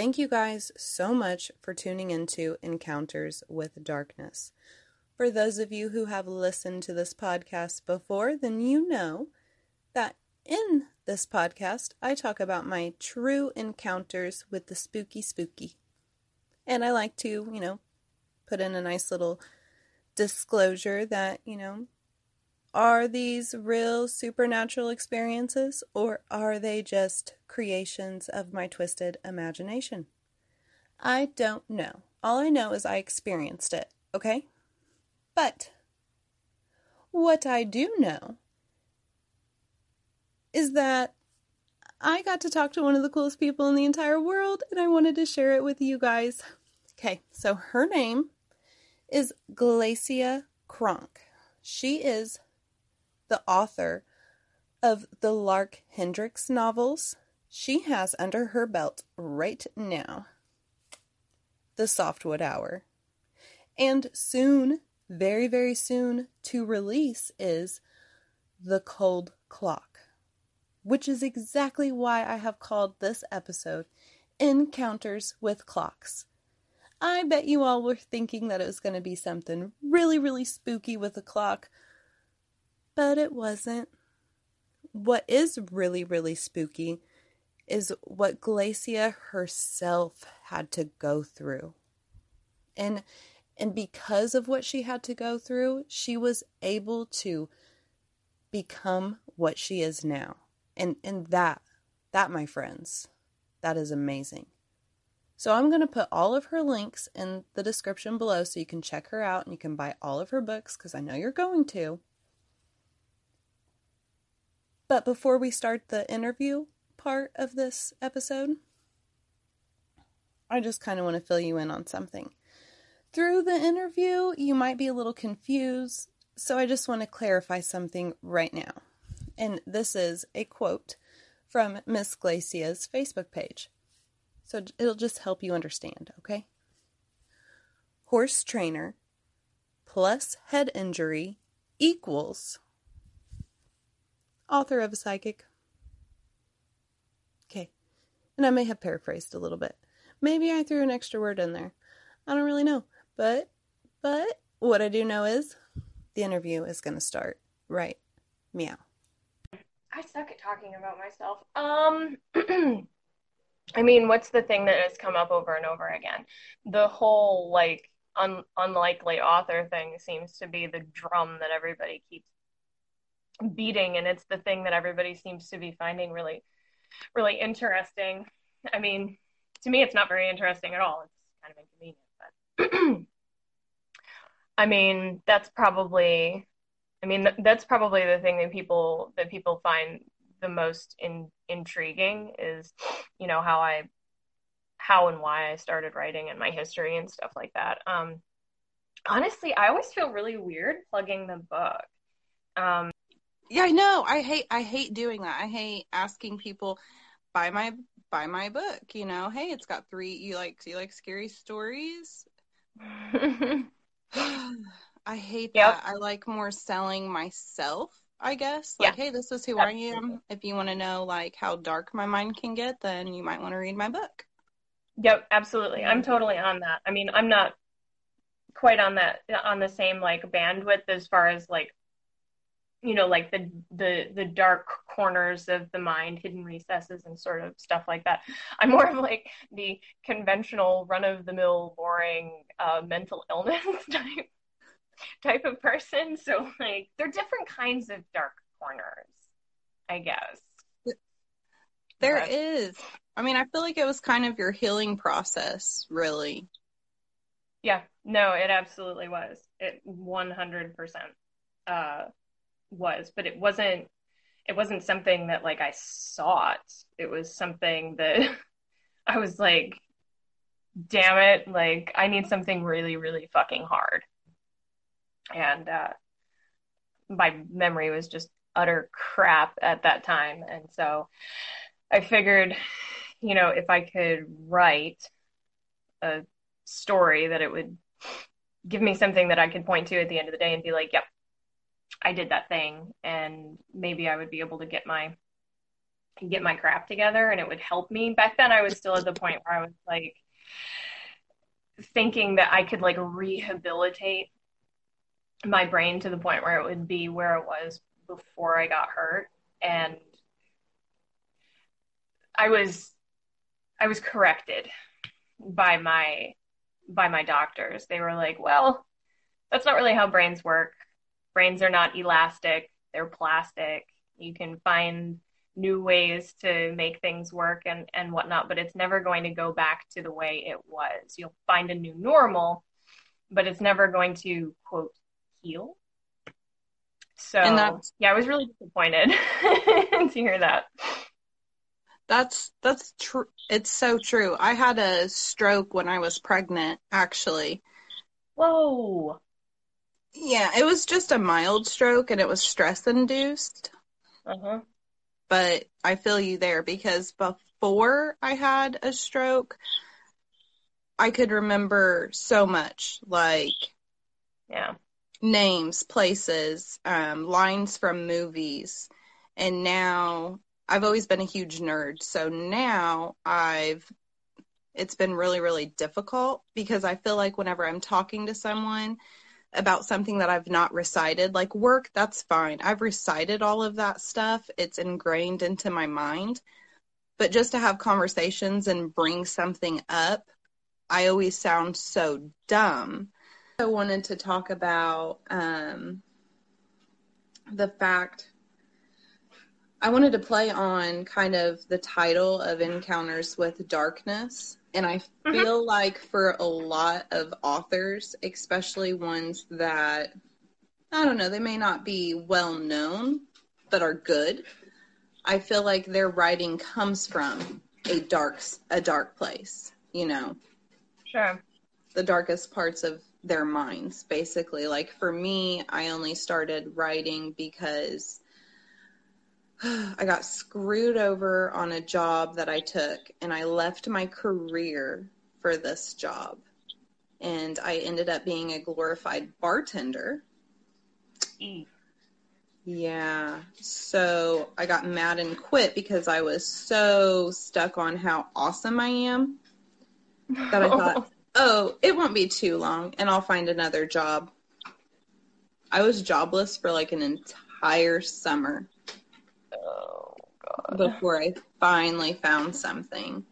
Thank you guys so much for tuning into Encounters with Darkness. For those of you who have listened to this podcast before, then you know that in this podcast, I talk about my true encounters with the spooky spooky. And I like to, you know, put in a nice little disclosure that, you know, are these real supernatural experiences or are they just creations of my twisted imagination? I don't know. All I know is I experienced it, okay? But what I do know is that I got to talk to one of the coolest people in the entire world and I wanted to share it with you guys. Okay, so her name is Glacia Kronk. She is the author of the Lark Hendricks novels. She has under her belt right now The Softwood Hour. And soon, very, very soon to release is The Cold Clock which is exactly why I have called this episode Encounters with Clocks. I bet you all were thinking that it was going to be something really, really spooky with a clock, but it wasn't. What is really, really spooky is what Glacia herself had to go through. And and because of what she had to go through, she was able to become what she is now. And and that that my friends, that is amazing. So I'm going to put all of her links in the description below so you can check her out and you can buy all of her books cuz I know you're going to. But before we start the interview part of this episode, I just kind of want to fill you in on something. Through the interview, you might be a little confused, so I just want to clarify something right now. And this is a quote from Miss Glacia's Facebook page. So it'll just help you understand, okay? Horse trainer plus head injury equals author of a psychic. Okay. And I may have paraphrased a little bit. Maybe I threw an extra word in there. I don't really know. But but what I do know is the interview is going to start right meow. I suck at talking about myself. Um, I mean, what's the thing that has come up over and over again? The whole like un- unlikely author thing seems to be the drum that everybody keeps beating, and it's the thing that everybody seems to be finding really, really interesting. I mean, to me, it's not very interesting at all. It's kind of inconvenient, but I mean, that's probably I mean, th- that's probably the thing that people that people find the most in, intriguing is, you know, how I, how and why I started writing and my history and stuff like that. Um, honestly, I always feel really weird plugging the book. Um, yeah, I know. I hate I hate doing that. I hate asking people buy my buy my book. You know, hey, it's got three. You like you like scary stories. I hate yep. that. I like more selling myself, I guess. Like, yeah. hey, this is who Absolutely. I am. If you want to know like how dark my mind can get, then you might want to read my book. Yep, absolutely. I'm totally on that. I mean, I'm not quite on that on the same like bandwidth as far as like you know like the the the dark corners of the mind hidden recesses and sort of stuff like that i'm more of like the conventional run of the mill boring uh, mental illness type type of person. So like they're different kinds of dark corners, I guess. There but, is. I mean, I feel like it was kind of your healing process, really. Yeah, no, it absolutely was. It 100% uh, was, but it wasn't it wasn't something that like I sought. It was something that I was like damn it, like I need something really really fucking hard and uh, my memory was just utter crap at that time. And so I figured, you know, if I could write a story that it would give me something that I could point to at the end of the day and be like, yep, I did that thing. And maybe I would be able to get my get my crap together and it would help me. Back then I was still at the point where I was like thinking that I could like rehabilitate my brain to the point where it would be where it was before I got hurt and I was I was corrected by my by my doctors. They were like, "Well, that's not really how brains work. Brains are not elastic, they're plastic. You can find new ways to make things work and, and whatnot, but it's never going to go back to the way it was. You'll find a new normal, but it's never going to, quote, heal. So, yeah, I was really disappointed to hear that. That's that's true. It's so true. I had a stroke when I was pregnant, actually. Whoa. Yeah, it was just a mild stroke and it was stress induced. Uh-huh. But I feel you there because before I had a stroke, I could remember so much like yeah, names, places, um, lines from movies. And now I've always been a huge nerd. So now I've it's been really really difficult because I feel like whenever I'm talking to someone about something that I've not recited. Like work, that's fine. I've recited all of that stuff, it's ingrained into my mind. But just to have conversations and bring something up, I always sound so dumb. I wanted to talk about um, the fact I wanted to play on kind of the title of Encounters with Darkness and I mm-hmm. feel mm-hmm. like for a lot of authors, especially ones that, I don't know, they may not be well known, but are good, I feel like their writing comes from a dark, a dark place, you know? Sure. The darkest parts of their minds, basically. Like for me, I only started writing because I got screwed over on a job that I took, and I left my career for this job. And I ended up being a glorified bartender. Mm. Yeah. So I got mad and quit because I was so stuck on how awesome I am that I thought, oh, it won't be too long and I'll find another job. I was jobless for like an entire summer before I finally found something.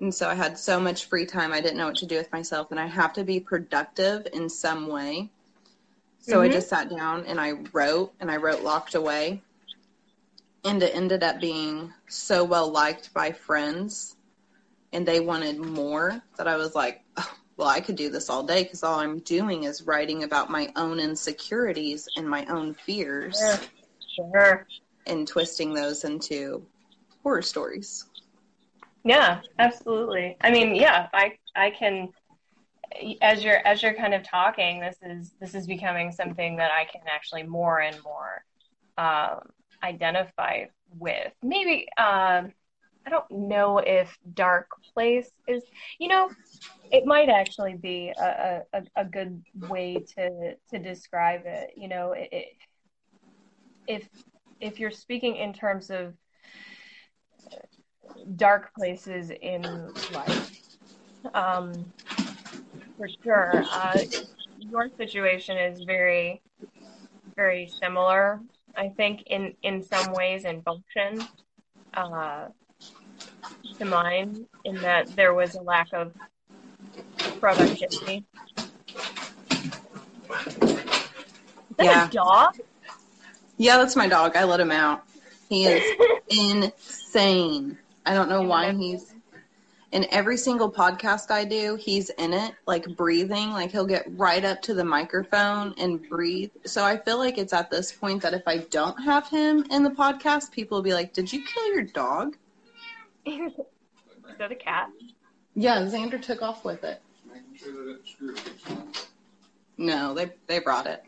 And so I had so much free time, I didn't know what to do with myself. And I have to be productive in some way. So mm-hmm. I just sat down and I wrote, and I wrote Locked Away. And it ended up being so well liked by friends, and they wanted more that I was like, oh, well, I could do this all day because all I'm doing is writing about my own insecurities and my own fears. Sure. sure and twisting those into horror stories. Yeah, absolutely. I mean, yeah, I I can as you're as you're kind of talking, this is this is becoming something that I can actually more and more um, identify with. Maybe um, I don't know if dark place is, you know, it might actually be a, a, a good way to to describe it. You know, it, it, if if you're speaking in terms of dark places in life, um, for sure, uh, your situation is very, very similar. I think in in some ways in function uh, to mine, in that there was a lack of productivity. Is that yeah. a dog? Yeah, that's my dog. I let him out. He is insane. I don't know why he's in every single podcast I do, he's in it, like breathing. Like he'll get right up to the microphone and breathe. So I feel like it's at this point that if I don't have him in the podcast, people will be like, Did you kill your dog? Is that a cat? Yeah, Xander took off with it. No, they they brought it.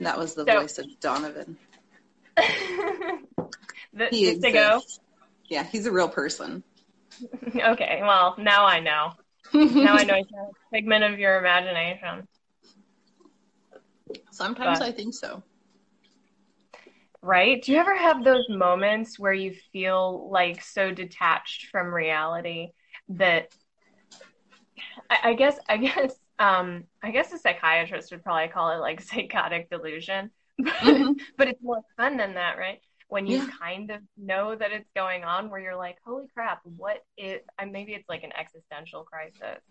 That was the so, voice of Donovan. the, he exists. Yeah, he's a real person. okay, well, now I know. now I know he's a figment of your imagination. Sometimes but, I think so. right? Do you ever have those moments where you feel like so detached from reality that I, I guess I guess um I guess a psychiatrist would probably call it like psychotic delusion. But, mm-hmm. but it's more fun than that, right? When you yeah. kind of know that it's going on where you're like, holy crap, what is and maybe it's like an existential crisis.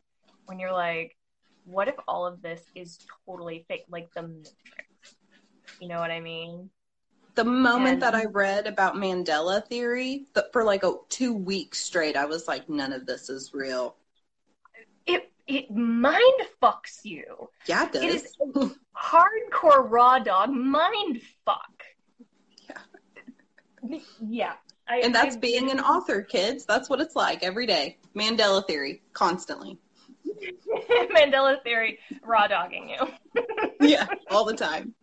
When you're like, what if all of this is totally fake, like the Matrix? You know what I mean? The moment and, that I read about Mandela theory, for like a, two weeks straight, I was like, none of this is real. It mind fucks you. Yeah, it does. It is hardcore raw dog mind fuck. Yeah. Yeah. I, and that's I, being an author, kids. That's what it's like every day. Mandela theory, constantly. Mandela theory, raw dogging you. yeah, all the time.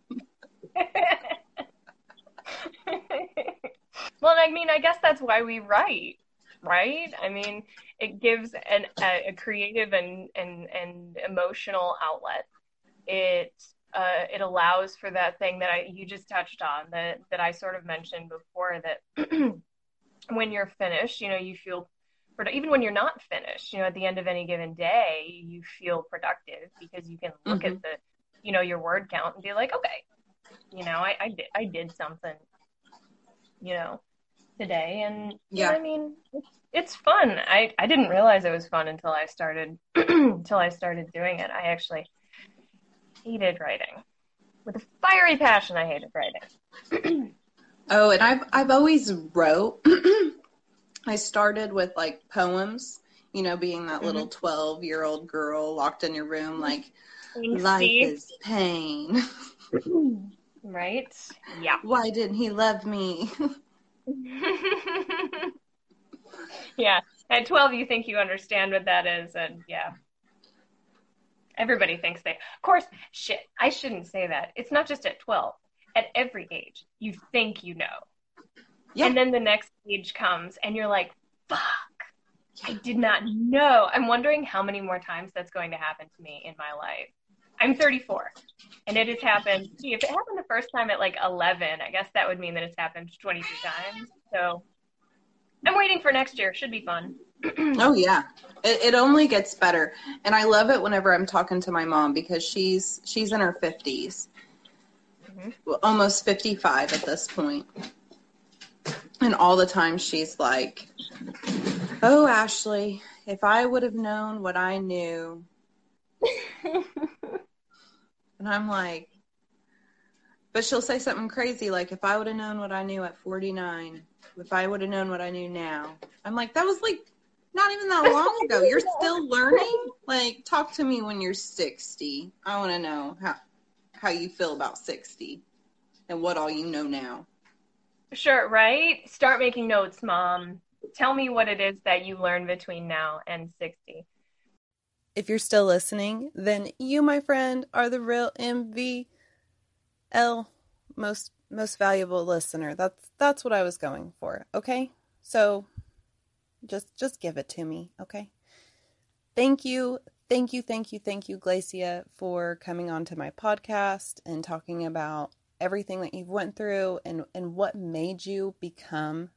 well, I mean, I guess that's why we write, right? I mean, it gives an, a, a creative and, and, and emotional outlet. It uh, it allows for that thing that I you just touched on that that I sort of mentioned before that when you're finished, you know, you feel even when you're not finished, you know, at the end of any given day, you feel productive because you can look mm-hmm. at the, you know, your word count and be like, okay, you know, I, I did, I did something, you know, today. And yeah, I mean, it's, it's fun. I, I didn't realize it was fun until I started, until I started doing it. I actually hated writing with a fiery passion. I hated writing. oh, and I've, I've always wrote I started with like poems, you know, being that mm-hmm. little 12 year old girl locked in your room, like, life is pain. right? Yeah. Why didn't he love me? yeah. At 12, you think you understand what that is. And yeah. Everybody thinks they, of course, shit, I shouldn't say that. It's not just at 12. At every age, you think you know. Yeah. And then the next age comes and you're like, fuck, I did not know. I'm wondering how many more times that's going to happen to me in my life. I'm 34 and it has happened. See, if it happened the first time at like 11, I guess that would mean that it's happened 22 times. So I'm waiting for next year. Should be fun. oh yeah, it, it only gets better, and I love it whenever I'm talking to my mom because she's she's in her 50s, mm-hmm. almost 55 at this point, and all the time she's like, Oh, Ashley, if I would have known what I knew. and I'm like, but she'll say something crazy like, if I would have known what I knew at 49, if I would have known what I knew now. I'm like, that was like not even that long ago. You're still learning? Like, talk to me when you're 60. I want to know how, how you feel about 60 and what all you know now. Sure, right? Start making notes, mom. Tell me what it is that you learned between now and 60. If you're still listening, then you, my friend, are the real MVL most most valuable listener. That's that's what I was going for. Okay? So just just give it to me, okay? Thank you. Thank you, thank you, thank you, Glacia, for coming on to my podcast and talking about everything that you've went through and and what made you become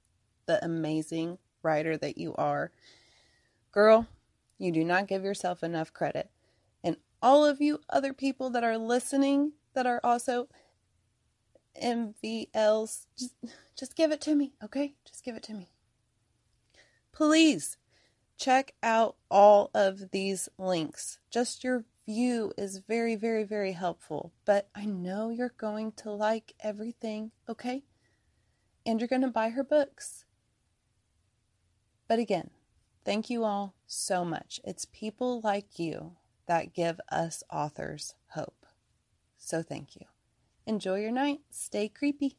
the amazing writer that you are. Girl, you do not give yourself enough credit. And all of you other people that are listening that are also MVLs, just just give it to me, okay? Just give it to me. Please check out all of these links. Just your view is very, very, very helpful. But I know you're going to like everything, okay? And you're going to buy her books. But again, Thank you all so much. It's people like you that give us authors hope. So thank you. Enjoy your night. Stay creepy.